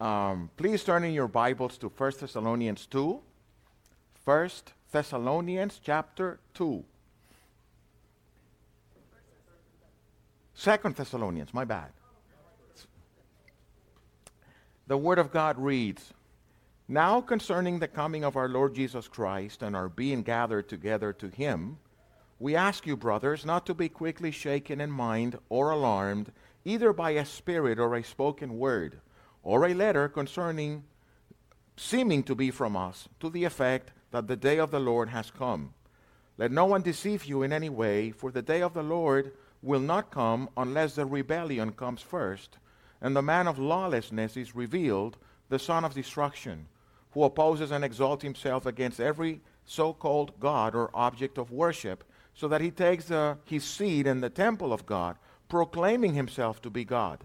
Um, please turn in your Bibles to 1 Thessalonians 2. 1 Thessalonians chapter 2. Second Thessalonians, my bad. The Word of God reads Now concerning the coming of our Lord Jesus Christ and our being gathered together to Him, we ask you, brothers, not to be quickly shaken in mind or alarmed, either by a spirit or a spoken word, or a letter concerning seeming to be from us, to the effect that the day of the Lord has come. Let no one deceive you in any way, for the day of the Lord will not come unless the rebellion comes first, and the man of lawlessness is revealed, the son of destruction, who opposes and exalts himself against every so called God or object of worship so that he takes uh, his seat in the temple of God, proclaiming himself to be God.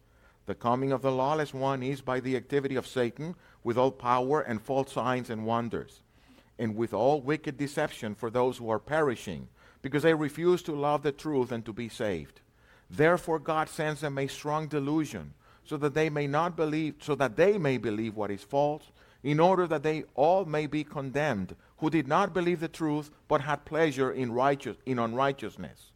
The coming of the lawless one is by the activity of Satan, with all power and false signs and wonders, and with all wicked deception for those who are perishing, because they refuse to love the truth and to be saved. Therefore God sends them a strong delusion, so that they may not believe, so that they may believe what is false, in order that they all may be condemned, who did not believe the truth, but had pleasure in righteous in unrighteousness.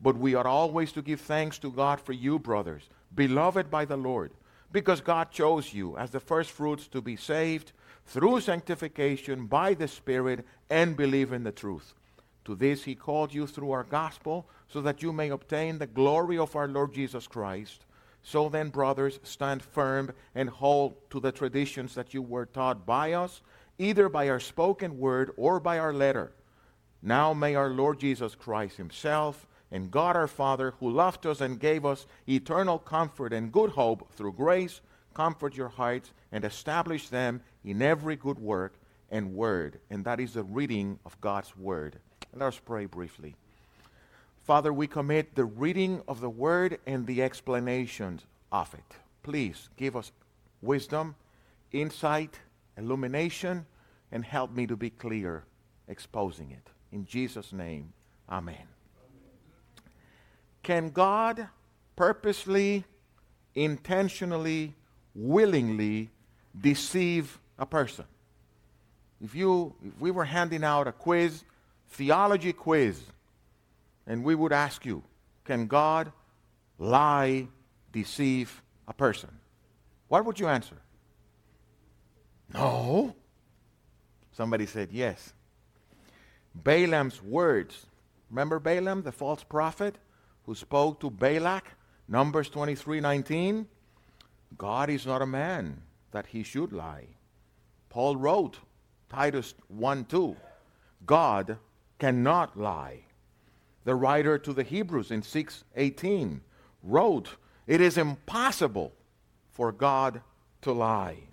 But we are always to give thanks to God for you, brothers, beloved by the Lord, because God chose you as the firstfruits to be saved through sanctification by the Spirit and believe in the truth. To this he called you through our gospel, so that you may obtain the glory of our Lord Jesus Christ. So then, brothers, stand firm and hold to the traditions that you were taught by us, either by our spoken word or by our letter. Now may our Lord Jesus Christ himself and God our Father, who loved us and gave us eternal comfort and good hope through grace, comfort your hearts and establish them in every good work and word. And that is the reading of God's word. Let us pray briefly. Father, we commit the reading of the word and the explanations of it. Please give us wisdom, insight, illumination, and help me to be clear exposing it. In Jesus' name, amen. Can God purposely, intentionally, willingly deceive a person? If you if we were handing out a quiz, theology quiz, and we would ask you, can God lie, deceive a person? What would you answer? No. Somebody said yes. Balaam's words. Remember Balaam, the false prophet? Who spoke to Balak, Numbers 23:19, God is not a man that he should lie. Paul wrote, Titus 1:2, God cannot lie. The writer to the Hebrews in 6:18 wrote, it is impossible for God to lie.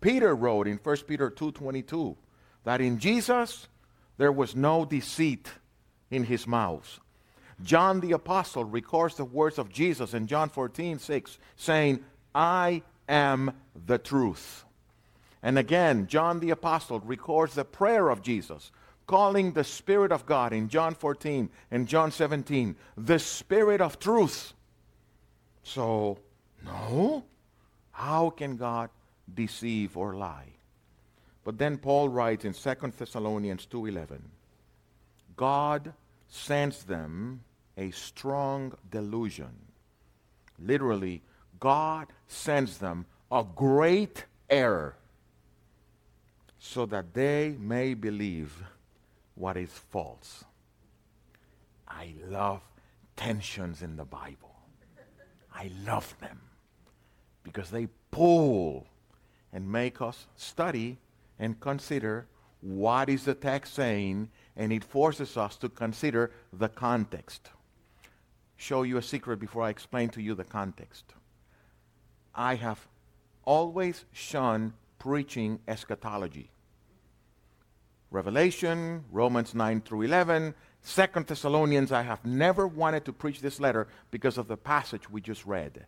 Peter wrote in 1 Peter 2:22 that in Jesus there was no deceit in his mouth. John the Apostle records the words of Jesus in John 14, 6, saying, I am the truth. And again, John the Apostle records the prayer of Jesus, calling the Spirit of God in John 14 and John 17, the Spirit of truth. So, no, how can God deceive or lie? But then Paul writes in 2 Thessalonians 2:11, God sends them a strong delusion. Literally, God sends them a great error so that they may believe what is false. I love tensions in the Bible. I love them because they pull and make us study and consider what is the text saying and it forces us to consider the context show you a secret before I explain to you the context. I have always shunned preaching eschatology. Revelation, Romans 9 through 11, Second Thessalonians, I have never wanted to preach this letter because of the passage we just read.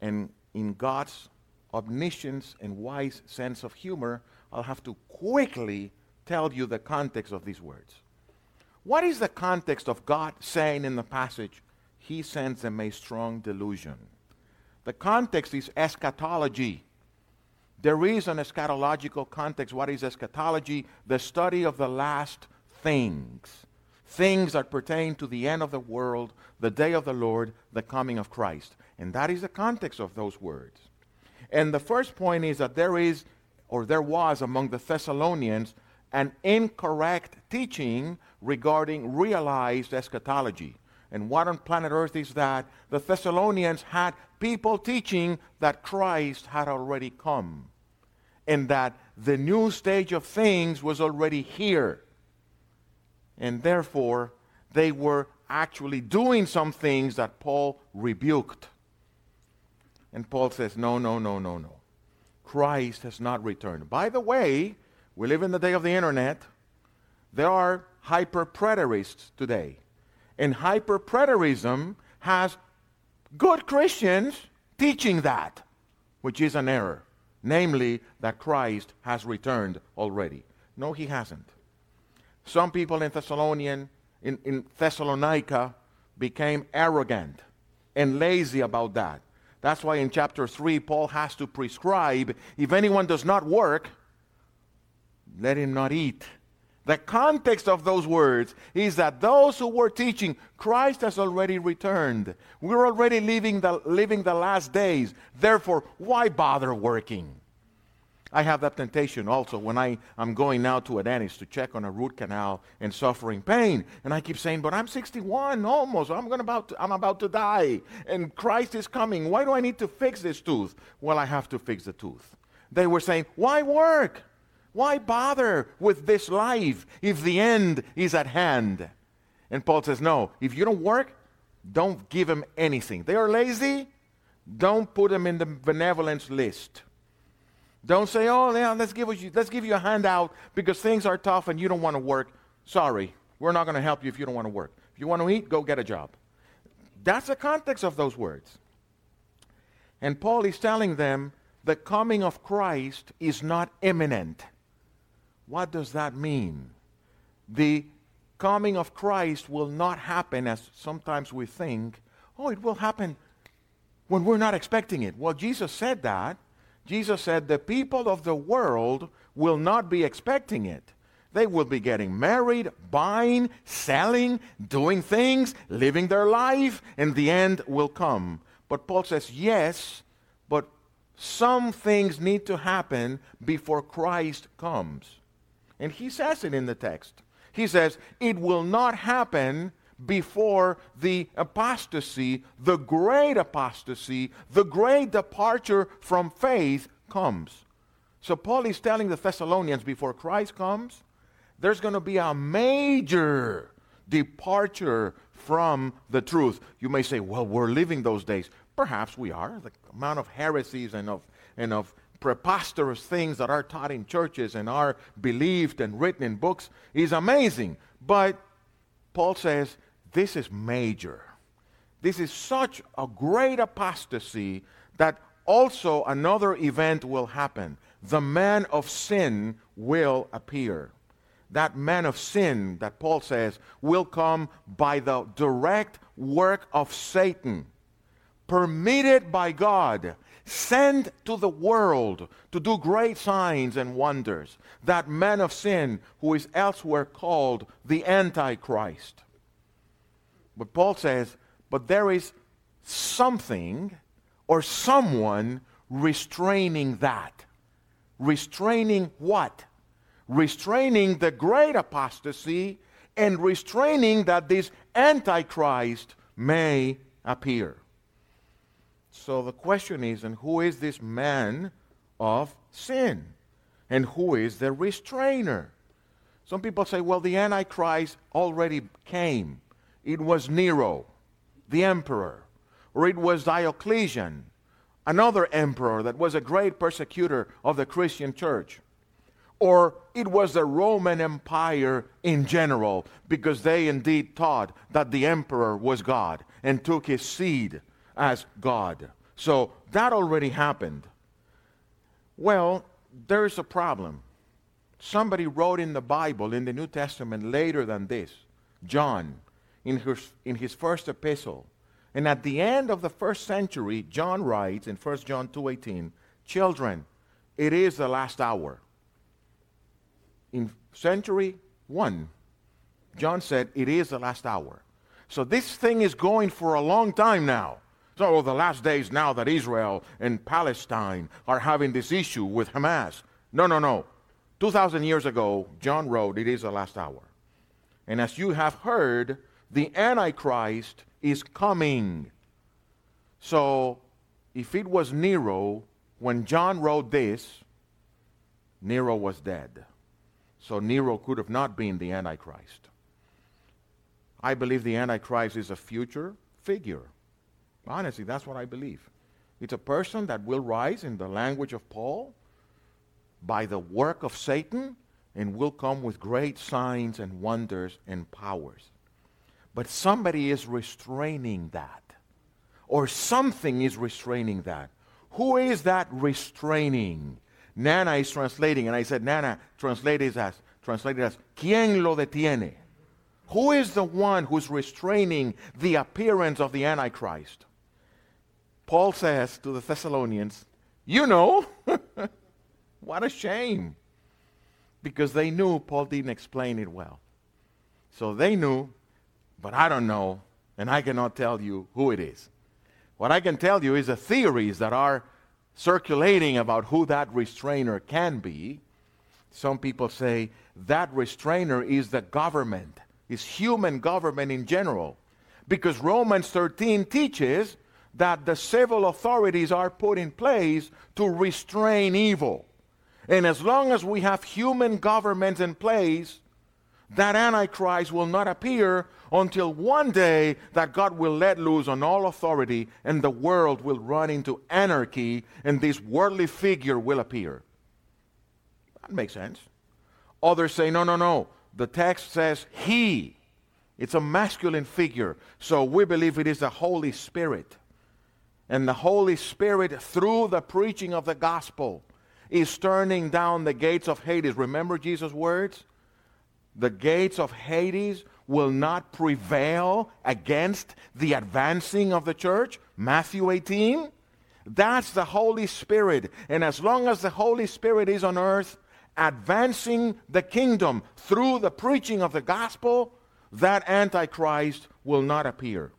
And in God's omniscience and wise sense of humor, I'll have to quickly tell you the context of these words. What is the context of God saying in the passage, He sends them a strong delusion? The context is eschatology. There is an eschatological context. What is eschatology? The study of the last things. Things that pertain to the end of the world, the day of the Lord, the coming of Christ. And that is the context of those words. And the first point is that there is, or there was among the Thessalonians, an incorrect teaching regarding realized eschatology. And what on planet Earth is that? The Thessalonians had people teaching that Christ had already come and that the new stage of things was already here. And therefore, they were actually doing some things that Paul rebuked. And Paul says, No, no, no, no, no. Christ has not returned. By the way, we live in the day of the internet. There are hyper preterists today. And hyper preterism has good Christians teaching that, which is an error, namely that Christ has returned already. No, he hasn't. Some people in Thessalonian, in, in Thessalonica, became arrogant and lazy about that. That's why in chapter 3, Paul has to prescribe if anyone does not work, let him not eat. The context of those words is that those who were teaching Christ has already returned. We're already living the, living the last days. Therefore, why bother working? I have that temptation also when I, am going now to a dentist to check on a root canal and suffering pain. And I keep saying, but I'm 61 almost. I'm, going about to, I'm about to die. And Christ is coming. Why do I need to fix this tooth? Well, I have to fix the tooth. They were saying, why work? Why bother with this life if the end is at hand? And Paul says, no, if you don't work, don't give them anything. They are lazy, don't put them in the benevolence list. Don't say, oh, yeah, let's give, you, let's give you a handout because things are tough and you don't want to work. Sorry, we're not going to help you if you don't want to work. If you want to eat, go get a job. That's the context of those words. And Paul is telling them the coming of Christ is not imminent. What does that mean? The coming of Christ will not happen as sometimes we think. Oh, it will happen when we're not expecting it. Well, Jesus said that. Jesus said, The people of the world will not be expecting it. They will be getting married, buying, selling, doing things, living their life, and the end will come. But Paul says, Yes, but some things need to happen before Christ comes. And he says it in the text. He says, It will not happen before the apostasy, the great apostasy, the great departure from faith comes. So Paul is telling the Thessalonians before Christ comes, there's going to be a major departure from the truth. You may say, well, we're living those days. Perhaps we are. The amount of heresies and of, and of preposterous things that are taught in churches and are believed and written in books is amazing. But Paul says this is major. This is such a great apostasy that also another event will happen. The man of sin will appear. That man of sin, that Paul says, will come by the direct work of Satan, permitted by God, sent to the world to do great signs and wonders. That man of sin who is elsewhere called the Antichrist. But Paul says, but there is something or someone restraining that. Restraining what? Restraining the great apostasy and restraining that this Antichrist may appear. So the question is, and who is this man of sin? And who is the restrainer? Some people say, well, the Antichrist already came. It was Nero, the emperor, or it was Diocletian, another emperor that was a great persecutor of the Christian church. Or it was the Roman Empire in general, because they indeed taught that the emperor was God and took his seed as God. So that already happened. Well, there's a problem. Somebody wrote in the Bible, in the New Testament, later than this, John, in his, in his first epistle. And at the end of the first century, John writes in 1 John 2.18, Children, it is the last hour. In century 1, John said, it is the last hour. So this thing is going for a long time now. So the last days now that Israel and Palestine are having this issue with Hamas. No, no, no. 2,000 years ago, John wrote, It is the last hour. And as you have heard, the Antichrist is coming. So, if it was Nero, when John wrote this, Nero was dead. So, Nero could have not been the Antichrist. I believe the Antichrist is a future figure. Honestly, that's what I believe. It's a person that will rise in the language of Paul by the work of Satan and will come with great signs and wonders and powers. But somebody is restraining that, or something is restraining that. Who is that restraining? Nana is translating, and I said, Nana, translated as, translated as, ¿Quién lo detiene? Who is the one who's restraining the appearance of the Antichrist? Paul says to the Thessalonians, You know. What a shame. Because they knew Paul didn't explain it well. So they knew, but I don't know, and I cannot tell you who it is. What I can tell you is the theories that are circulating about who that restrainer can be. Some people say that restrainer is the government, is human government in general. Because Romans 13 teaches that the civil authorities are put in place to restrain evil. And as long as we have human governments in place, that Antichrist will not appear until one day that God will let loose on all authority and the world will run into anarchy and this worldly figure will appear. That makes sense. Others say, no, no, no. The text says he. It's a masculine figure. So we believe it is the Holy Spirit. And the Holy Spirit, through the preaching of the gospel, is turning down the gates of Hades. Remember Jesus' words? The gates of Hades will not prevail against the advancing of the church. Matthew 18. That's the Holy Spirit. And as long as the Holy Spirit is on earth, advancing the kingdom through the preaching of the gospel, that Antichrist will not appear.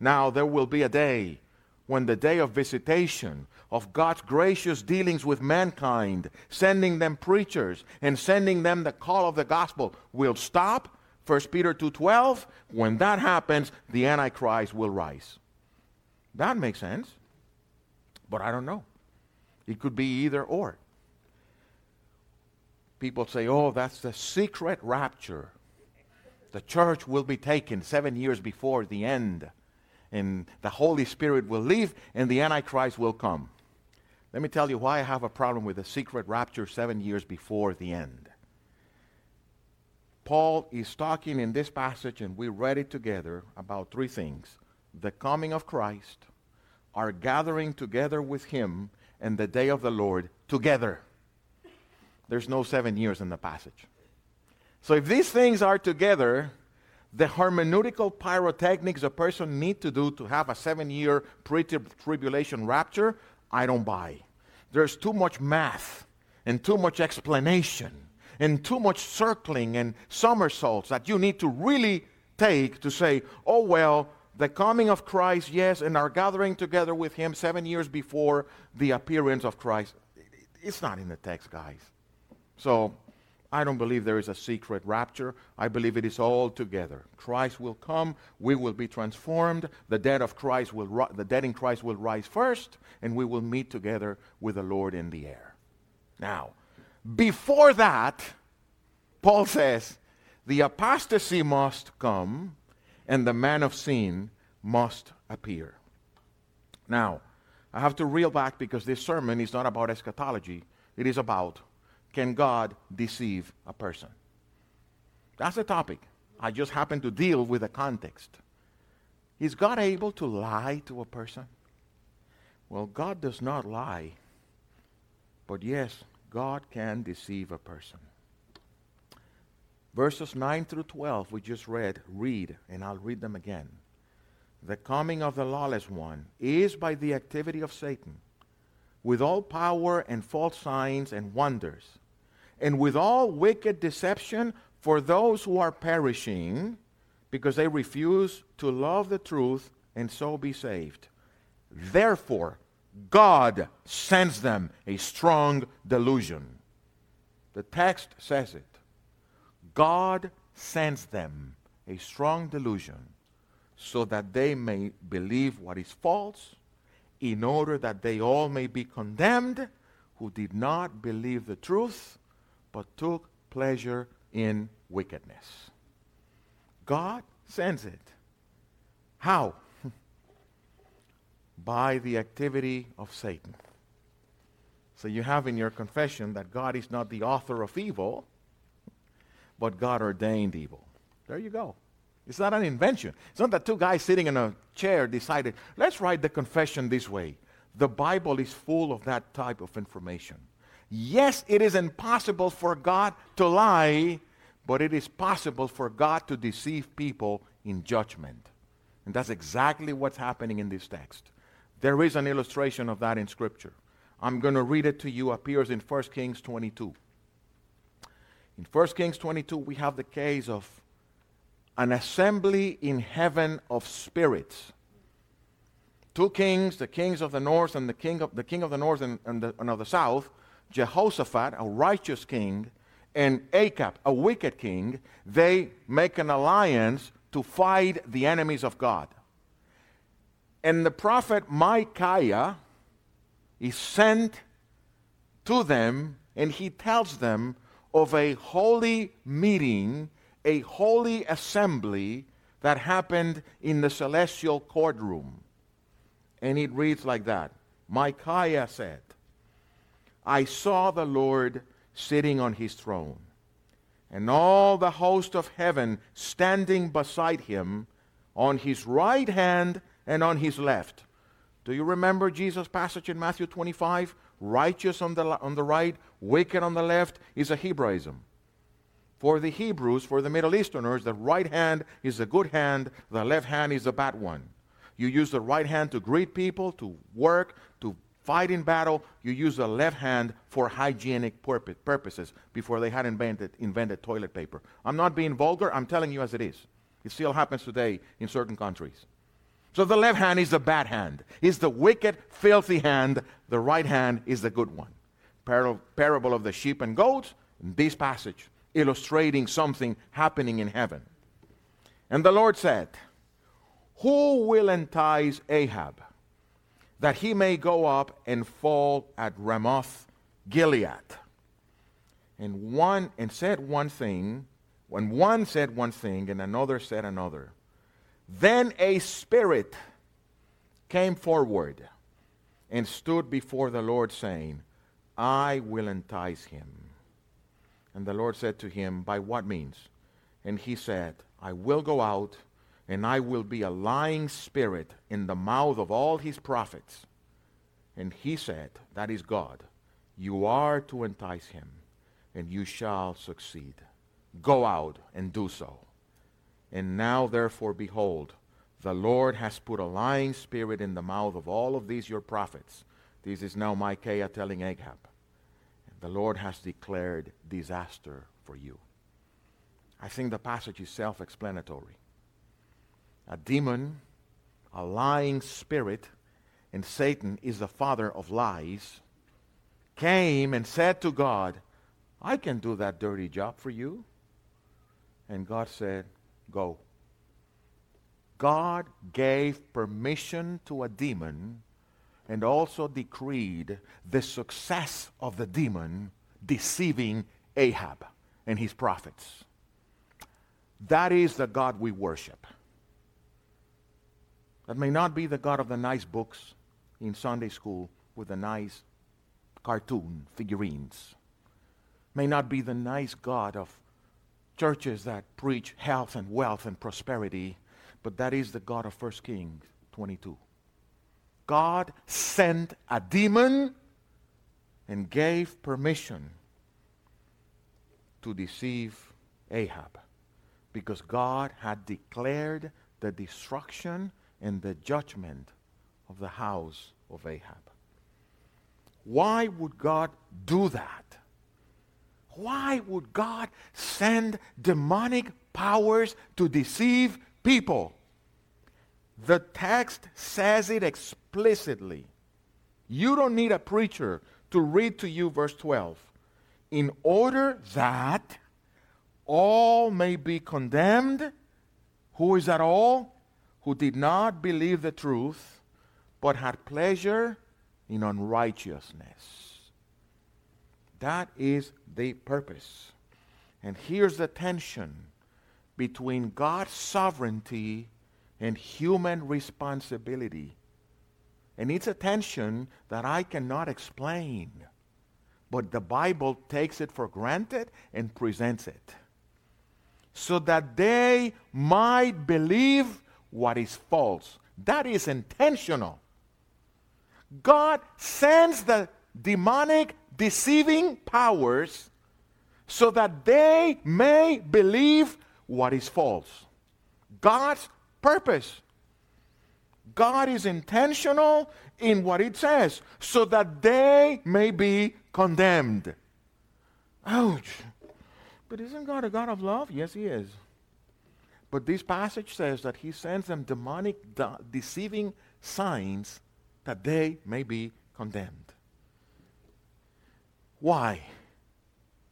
Now, there will be a day when the day of visitation, of God's gracious dealings with mankind, sending them preachers and sending them the call of the gospel will stop. 1 Peter 2:12, when that happens, the antichrist will rise. That makes sense. But I don't know. It could be either or. People say, "Oh, that's the secret rapture." The church will be taken 7 years before the end and the Holy Spirit will leave and the Antichrist will come. Let me tell you why I have a problem with the secret rapture seven years before the end. Paul is talking in this passage, and we read it together, about three things the coming of Christ, our gathering together with Him, and the day of the Lord together. There's no seven years in the passage. So if these things are together, the hermeneutical pyrotechnics a person need to do to have a seven-year pre-tribulation rapture I don't buy. There's too much math and too much explanation and too much circling and somersaults that you need to really take to say, oh, well, the coming of Christ, yes, and our gathering together with Him seven years before the appearance of Christ. It's not in the text, guys. So I don't believe there is a secret rapture. I believe it is all together. Christ will come, we will be transformed, the dead of Christ will ri- the dead in Christ will rise first, and we will meet together with the Lord in the air. Now, before that, Paul says, the apostasy must come and the man of sin must appear. Now, I have to reel back because this sermon is not about eschatology. It is about can God deceive a person? That's the topic. I just happen to deal with the context. Is God able to lie to a person? Well, God does not lie. But yes, God can deceive a person. Verses 9 through 12, we just read, read, and I'll read them again. The coming of the lawless one is by the activity of Satan, with all power and false signs and wonders, and with all wicked deception for those who are perishing, because they refuse to love the truth and so be saved. Therefore, God sends them a strong delusion. The text says it. God sends them a strong delusion so that they may believe what is false, in order that they all may be condemned who did not believe the truth, but took pleasure in wickedness. God sends it. How? By the activity of Satan. So you have in your confession that God is not the author of evil, but God ordained evil. There you go. It's not an invention. It's not that two guys sitting in a chair decided, let's write the confession this way. The Bible is full of that type of information. Yes, it is impossible for God to lie, but it is possible for God to deceive people in judgment. And that's exactly what's happening in this text. There is an illustration of that in Scripture. I'm going to read it to you, appears in 1 Kings 22. In 1 Kings 22, we have the case of an assembly in heaven of spirits. Two kings, the kings of the north and the king of the king of the north and, and, the, and of the south, Jehoshaphat, a righteous king, and Ahab, a wicked king, they make an alliance to fight the enemies of God. And the prophet Micaiah is sent to them and he tells them of a holy meeting a holy assembly that happened in the celestial courtroom. And it reads like that Micaiah said, I saw the Lord sitting on his throne, and all the host of heaven standing beside him on his right hand and on his left. Do you remember Jesus' passage in Matthew 25? Righteous on the, on the right, wicked on the left is a Hebraism. For the Hebrews, for the Middle Easterners, the right hand is a good hand, the left hand is a bad one. You use the right hand to greet people, to work, to fight in battle. You use the left hand for hygienic purposes before they had invented, invented toilet paper. I'm not being vulgar, I'm telling you as it is. It still happens today in certain countries. So the left hand is the bad hand, is the wicked, filthy hand. The right hand is the good one. Parable of the sheep and goats, in this passage illustrating something happening in heaven. And the Lord said, Who will entice Ahab that he may go up and fall at Ramoth Gilead? And one and said one thing, when one said one thing and another said another. Then a spirit came forward and stood before the Lord, saying, I will entice him. And the Lord said to him, By what means? And he said, I will go out, and I will be a lying spirit in the mouth of all his prophets. And he said, That is God. You are to entice him, and you shall succeed. Go out and do so. And now, therefore, behold, the Lord has put a lying spirit in the mouth of all of these your prophets. This is now Micaiah telling Ahab the Lord has declared disaster for you. I think the passage is self explanatory. A demon, a lying spirit, and Satan is the father of lies, came and said to God, I can do that dirty job for you. And God said, Go. God gave permission to a demon and also decreed the success of the demon deceiving Ahab and his prophets. That is the God we worship. That may not be the God of the nice books, in Sunday school with the nice cartoon figurines. May not be the nice God of churches that preach health and wealth and prosperity, but that is the God of 1 Kings 22. God sent a demon and gave permission to deceive Ahab because God had declared the destruction and the judgment of the house of Ahab. Why would God do that? Why would God send demonic powers to deceive people? The text says it explicitly. You don't need a preacher to read to you verse 12. In order that all may be condemned. Who is that all? Who did not believe the truth, but had pleasure in unrighteousness. That is the purpose. And here's the tension between God's sovereignty and human responsibility. And it's a tension that I cannot explain. But the Bible takes it for granted and presents it so that they might believe what is false. That is intentional. God sends the demonic deceiving powers so that they may believe what is false. God's purpose. God is intentional in what it says so that they may be condemned. Ouch. But isn't God a God of love? Yes, He is. But this passage says that He sends them demonic, de- deceiving signs that they may be condemned. Why?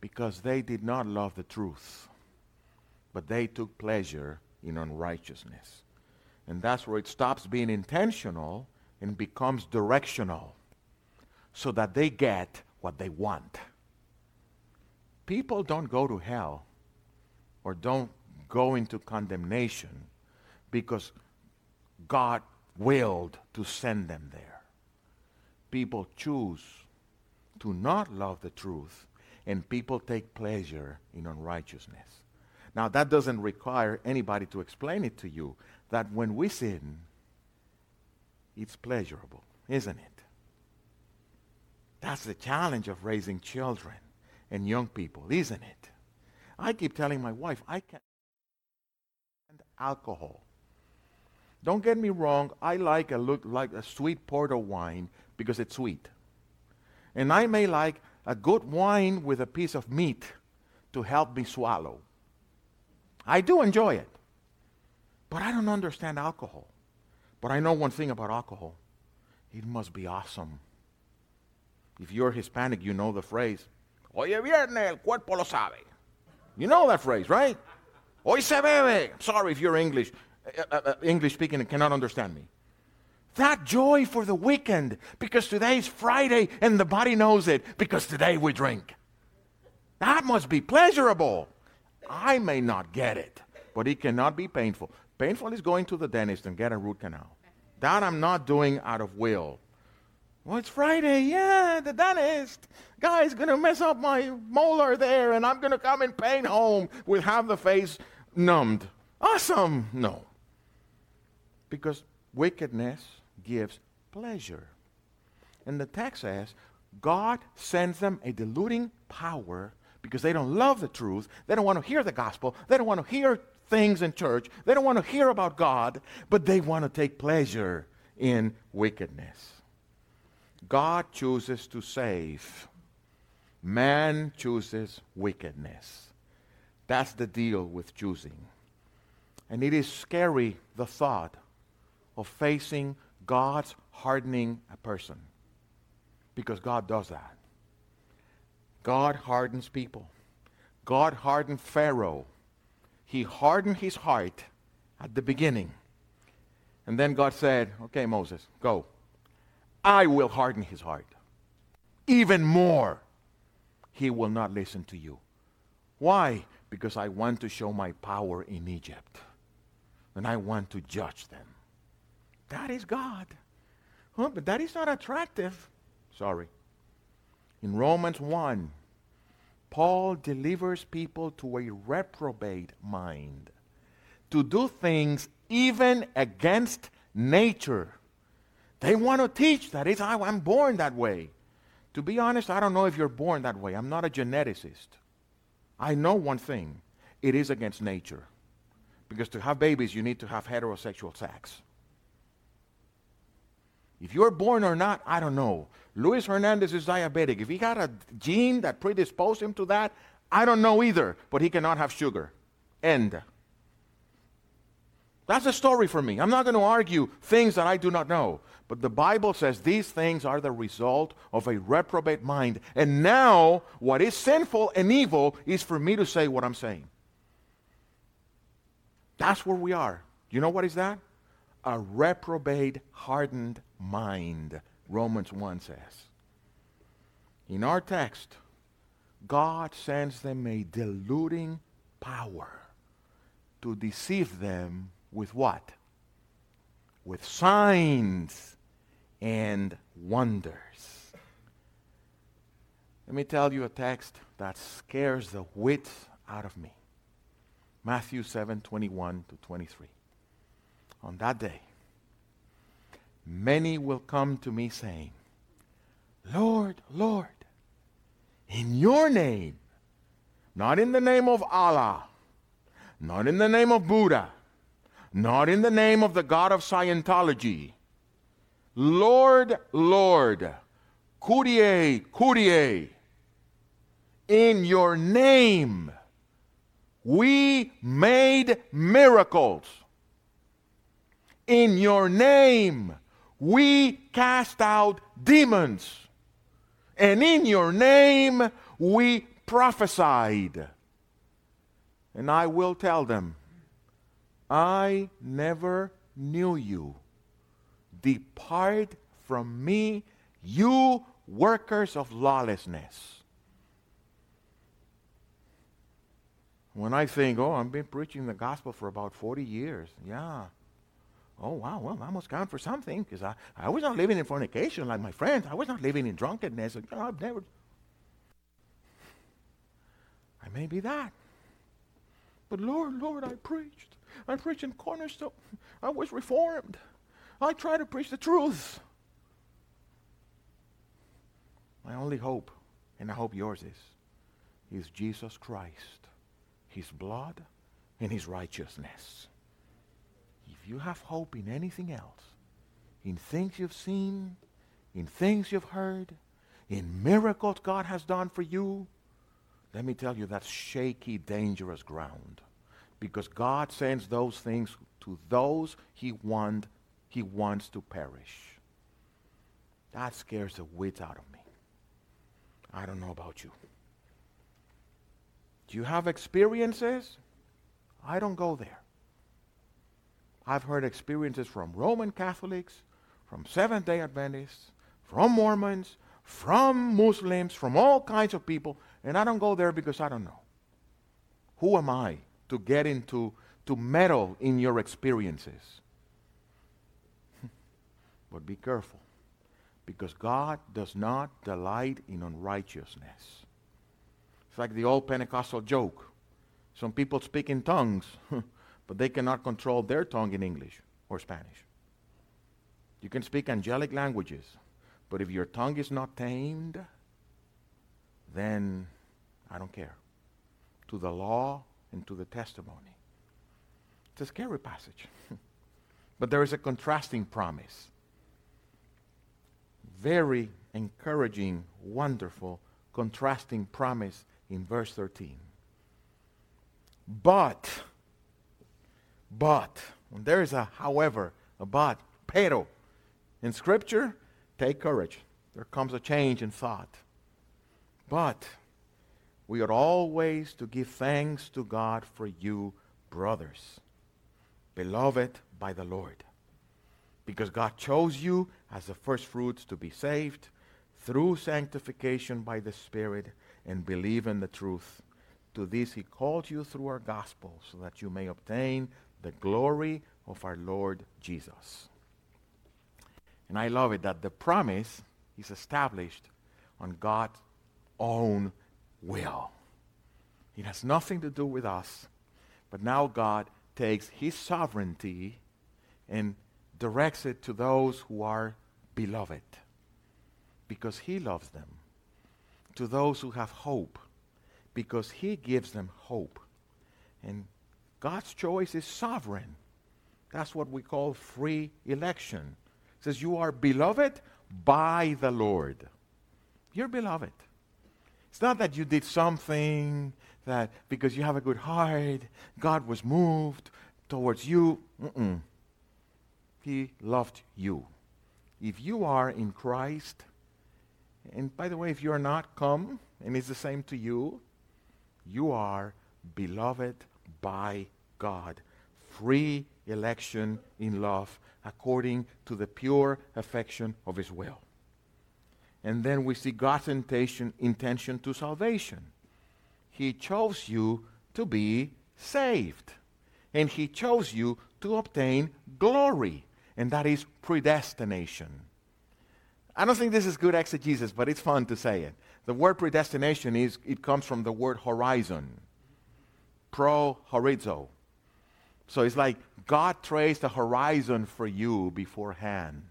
Because they did not love the truth, but they took pleasure in unrighteousness. And that's where it stops being intentional and becomes directional so that they get what they want people don't go to hell or don't go into condemnation because God willed to send them there. People choose to not love the truth, and people take pleasure in unrighteousness. Now, that doesn't require anybody to explain it to you that when we sin, it's pleasurable, isn't it? That's the challenge of raising children and young people, isn't it? I keep telling my wife, I can't alcohol. Don't get me wrong, I like a look like a sweet porter wine because it's sweet. And I may like a good wine with a piece of meat to help me swallow. I do enjoy it. But I don't understand alcohol. But I know one thing about alcohol. It must be awesome. If you're Hispanic, you know the phrase, Hoy es viernes, el cuerpo lo sabe. You know that phrase, right? Hoy se bebe. Sorry if you're English, uh, uh, uh, English speaking and cannot understand me. That joy for the weekend because today's Friday and the body knows it because today we drink. That must be pleasurable. I may not get it, but it cannot be painful. Painful is going to the dentist and get a root canal. That I'm not doing out of will. Well, it's Friday. Yeah, the dentist. Guy's going to mess up my molar there, and I'm going to come in pain home with half the face numbed. Awesome. No. Because wickedness gives pleasure. And the text says God sends them a deluding power because they don't love the truth. They don't want to hear the gospel. They don't want to hear things in church. They don't want to hear about God, but they want to take pleasure in wickedness. God chooses to save. Man chooses wickedness. That's the deal with choosing. And it is scary, the thought of facing God's hardening a person. Because God does that. God hardens people. God hardened Pharaoh. He hardened his heart at the beginning. And then God said, Okay, Moses, go. I will harden his heart. Even more, he will not listen to you. Why? Because I want to show my power in Egypt. And I want to judge them. That is God. Huh, but that is not attractive. Sorry. In Romans 1, Paul delivers people to a reprobate mind to do things even against nature. They want to teach that it's, I'm born that way. To be honest, I don't know if you're born that way. I'm not a geneticist. I know one thing it is against nature. Because to have babies, you need to have heterosexual sex. If you're born or not, I don't know. Luis Hernandez is diabetic. If he got a gene that predisposed him to that, I don't know either, but he cannot have sugar. End. That's a story for me. I'm not going to argue things that I do not know. But the Bible says these things are the result of a reprobate mind. And now, what is sinful and evil is for me to say what I'm saying. That's where we are. You know what is that? A reprobate, hardened mind, Romans 1 says. In our text, God sends them a deluding power to deceive them with what? With signs and wonders. Let me tell you a text that scares the wits out of me. Matthew 7 21 to 23. On that day, many will come to me saying, Lord, Lord, in your name, not in the name of Allah, not in the name of Buddha, not in the name of the God of Scientology. Lord, Lord, Kyrie, Kyrie, in your name we made miracles. In your name we cast out demons. And in your name we prophesied. And I will tell them, I never knew you. Depart from me, you workers of lawlessness. When I think, oh, I've been preaching the gospel for about 40 years, yeah. Oh, wow, well, I must count for something because I, I was not living in fornication like my friends. I was not living in drunkenness. You know, I've never. I may be that. But Lord, Lord, I preached. I'm preaching cornerstone. I was reformed. I try to preach the truth. My only hope, and I hope yours is, is Jesus Christ, His blood, and His righteousness. If you have hope in anything else, in things you've seen, in things you've heard, in miracles God has done for you, let me tell you that's shaky, dangerous ground because God sends those things to those he, want, he wants to perish. That scares the wits out of me. I don't know about you. Do you have experiences? I don't go there. I've heard experiences from Roman Catholics, from Seventh day Adventists, from Mormons, from Muslims, from all kinds of people, and I don't go there because I don't know. Who am I to get into, to meddle in your experiences. but be careful, because God does not delight in unrighteousness. It's like the old Pentecostal joke. Some people speak in tongues, but they cannot control their tongue in English or Spanish. You can speak angelic languages, but if your tongue is not tamed, then I don't care. To the law and to the testimony. It's a scary passage. but there is a contrasting promise. Very encouraging, wonderful, contrasting promise in verse 13. But, but, there is a however, a but, pero, in Scripture, take courage. There comes a change in thought. But, we are always to give thanks to God for you, brothers, beloved by the Lord, because God chose you as the first fruits to be saved through sanctification by the Spirit and believe in the truth. To this he called you through our gospel, so that you may obtain the glory of our Lord Jesus. And I love it that the promise is established on God's own will. It has nothing to do with us, but now God takes his sovereignty and directs it to those who are beloved because he loves them, to those who have hope because he gives them hope. And God's choice is sovereign. That's what we call free election. It says, You are beloved by the Lord. You're beloved. It's not that you did something that because you have a good heart, God was moved towards you. Mm-mm. He loved you. If you are in Christ, and by the way, if you're not, come, and it's the same to you, you are beloved by God. Free election in love according to the pure affection of his will. And then we see God's intention, intention to salvation. He chose you to be saved. And he chose you to obtain glory. And that is predestination. I don't think this is good exegesis, but it's fun to say it. The word predestination is it comes from the word horizon. Pro horizo. So it's like God traced a horizon for you beforehand.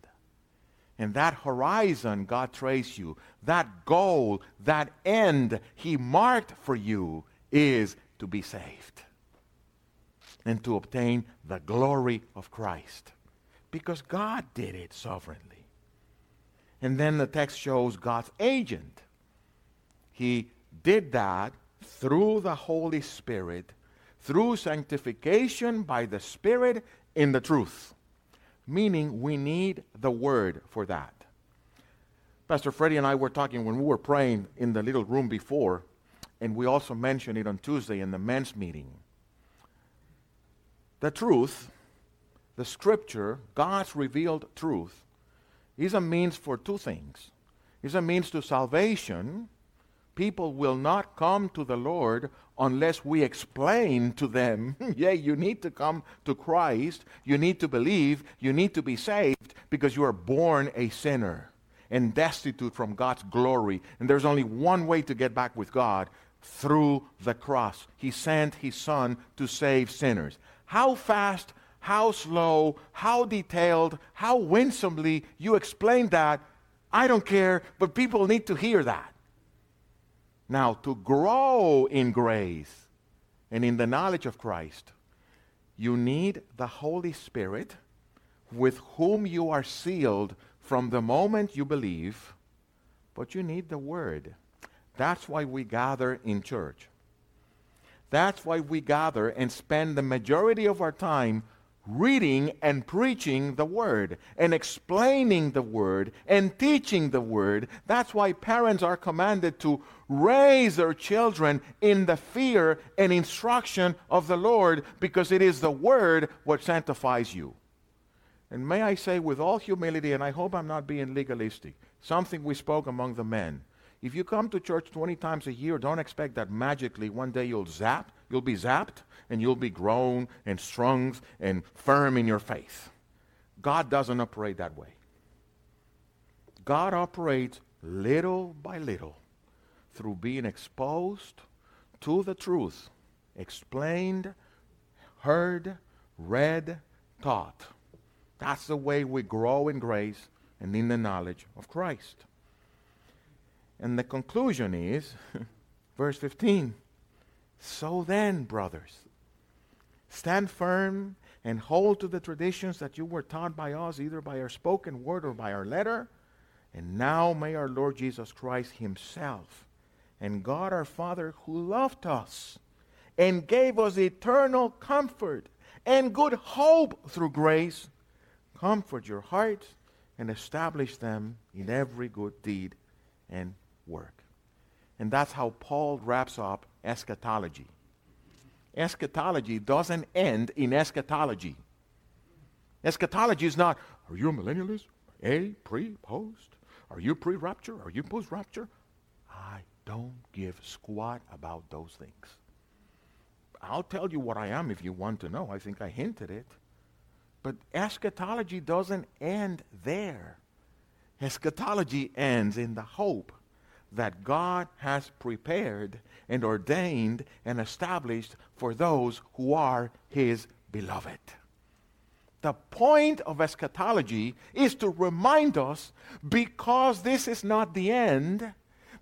And that horizon God traced you, that goal, that end He marked for you is to be saved and to obtain the glory of Christ. Because God did it sovereignly. And then the text shows God's agent. He did that through the Holy Spirit through sanctification by the Spirit in the truth. Meaning, we need the Word for that. Pastor Freddie and I were talking when we were praying in the little room before, and we also mentioned it on Tuesday in the men's meeting. The truth, the Scripture, God's revealed truth, is a means for two things. It's a means to salvation. People will not come to the Lord unless we explain to them, yeah, you need to come to Christ, you need to believe, you need to be saved because you are born a sinner and destitute from God's glory. And there's only one way to get back with God through the cross. He sent his son to save sinners. How fast, how slow, how detailed, how winsomely you explain that, I don't care, but people need to hear that. Now, to grow in grace and in the knowledge of Christ, you need the Holy Spirit with whom you are sealed from the moment you believe, but you need the Word. That's why we gather in church. That's why we gather and spend the majority of our time reading and preaching the Word and explaining the Word and teaching the Word. That's why parents are commanded to raise their children in the fear and instruction of the Lord because it is the Word what sanctifies you. And may I say with all humility, and I hope I'm not being legalistic, something we spoke among the men. If you come to church 20 times a year, don't expect that magically one day you'll zap, you'll be zapped, and you'll be grown and strong and firm in your faith. God doesn't operate that way. God operates little by little through being exposed to the truth, explained, heard, read, taught. That's the way we grow in grace and in the knowledge of Christ. And the conclusion is, verse 15 So then, brothers, stand firm and hold to the traditions that you were taught by us, either by our spoken word or by our letter. And now may our Lord Jesus Christ Himself and God our Father, who loved us and gave us eternal comfort and good hope through grace, comfort your hearts and establish them in every good deed and work. And that's how Paul wraps up eschatology. Eschatology doesn't end in eschatology. Eschatology is not, are you a millennialist? A, pre, post? Are you pre rapture? Are you post rapture? I don't give squat about those things. I'll tell you what I am if you want to know. I think I hinted it. But eschatology doesn't end there. Eschatology ends in the hope that God has prepared and ordained and established for those who are his beloved. The point of eschatology is to remind us because this is not the end,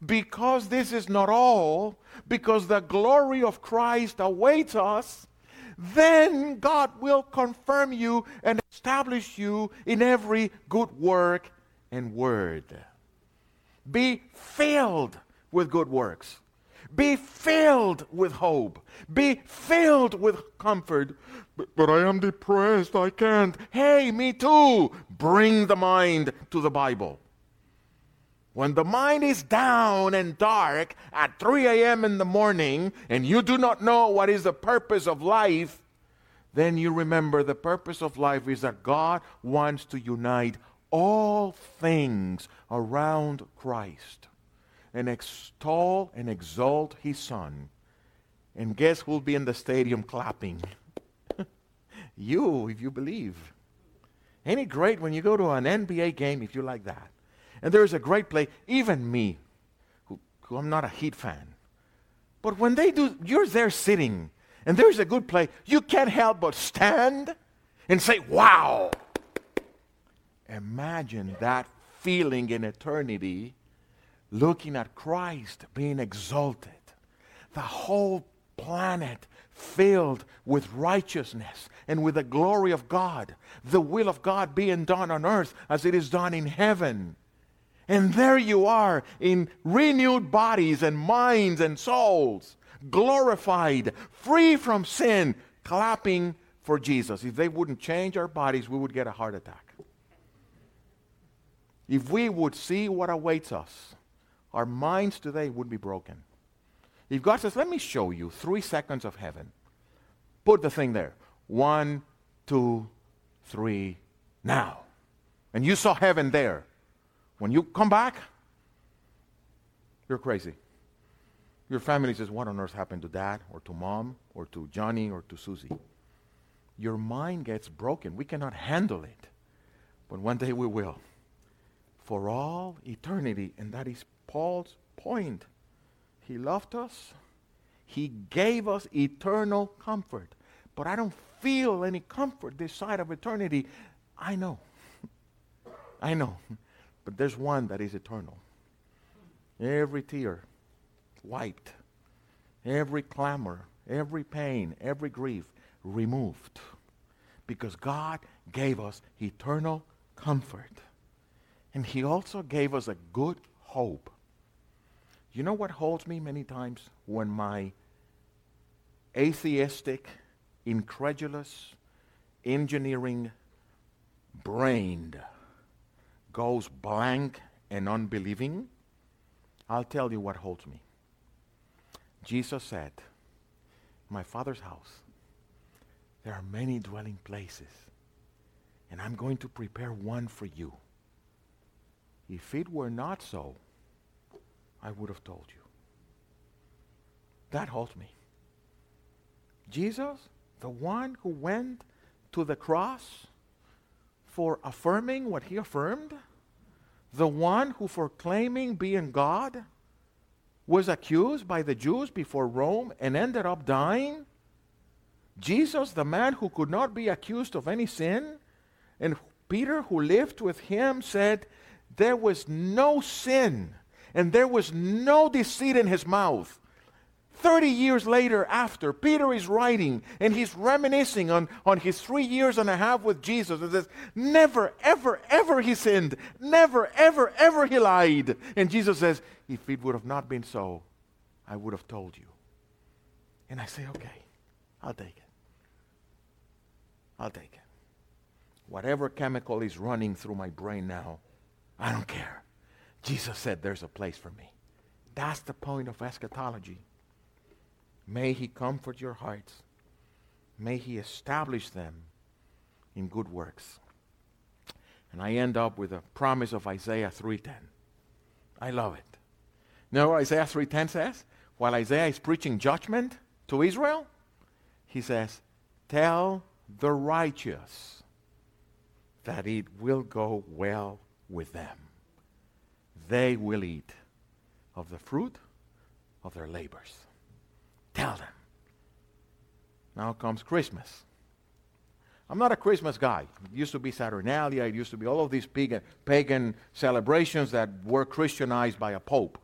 because this is not all, because the glory of Christ awaits us, then God will confirm you and establish you in every good work and word. Be filled with good works. Be filled with hope. Be filled with comfort. But, but, I am depressed. I can't. Hey, me too. Bring the mind to the Bible. When the mind is down and dark at 3 a.m. in the morning and you do not know what is the purpose of life, then you remember the purpose of life is that God wants to unite all things around Christ and extol and exalt his son. And guess who'll be in the stadium clapping? you, if you believe. Ain't it great when you go to an NBA game if you like that? And there's a great play, even me, who, who I'm not a Heat fan. But when they do, you're there sitting, and there's a good play, you can't help but stand and say, wow. Imagine that feeling in eternity looking at Christ being exalted. The whole planet filled with righteousness and with the glory of God. The will of God being done on earth as it is done in heaven. And there you are in renewed bodies and minds and souls, glorified, free from sin, clapping for Jesus. If they wouldn't change our bodies, we would get a heart attack. If we would see what awaits us, our minds today would be broken. If God says, Let me show you three seconds of heaven, put the thing there. One, two, three, now. And you saw heaven there. When you come back, you're crazy. Your family says, What on earth happened to dad or to mom or to Johnny or to Susie? Your mind gets broken. We cannot handle it. But one day we will. For all eternity. And that is Paul's point. He loved us. He gave us eternal comfort. But I don't feel any comfort this side of eternity. I know. I know. But there's one that is eternal. Every tear wiped, every clamor, every pain, every grief removed. Because God gave us eternal comfort. And He also gave us a good hope. You know what holds me many times? When my atheistic, incredulous, engineering brain goes blank and unbelieving, I'll tell you what holds me. Jesus said, My Father's house, there are many dwelling places, and I'm going to prepare one for you. If it were not so, I would have told you. That holds me. Jesus, the one who went to the cross for affirming what he affirmed, the one who, for claiming being God, was accused by the Jews before Rome and ended up dying. Jesus, the man who could not be accused of any sin, and Peter, who lived with him, said, There was no sin and there was no deceit in his mouth. 30 years later, after, Peter is writing and he's reminiscing on, on his three years and a half with Jesus and says, Never, ever, ever he sinned. Never, ever, ever he lied. And Jesus says, If it would have not been so, I would have told you. And I say, Okay, I'll take it. I'll take it. Whatever chemical is running through my brain now, I don't care. Jesus said, There's a place for me. That's the point of eschatology. May He comfort your hearts. May He establish them in good works. And I end up with a promise of Isaiah 3:10. I love it. Now Isaiah 3:10 says, while Isaiah is preaching judgment to Israel, he says, "Tell the righteous that it will go well with them." they will eat of the fruit of their labors. Tell them. Now comes Christmas. I'm not a Christmas guy. It used to be Saturnalia. It used to be all of these pagan, pagan celebrations that were Christianized by a pope.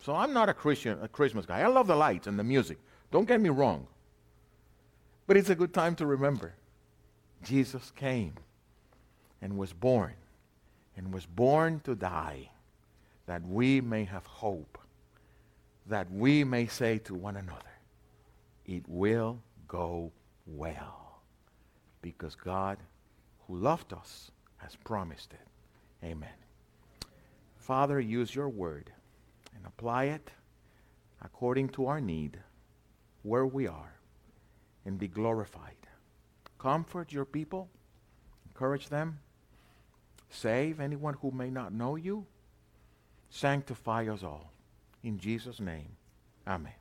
So I'm not a Christian, a Christmas guy. I love the lights and the music. Don't get me wrong. But it's a good time to remember Jesus came and was born and was born to die that we may have hope, that we may say to one another, it will go well because God who loved us has promised it. Amen. Father, use your word and apply it according to our need where we are and be glorified. Comfort your people, encourage them, save anyone who may not know you, sanctify us all. In Jesus' name, amen.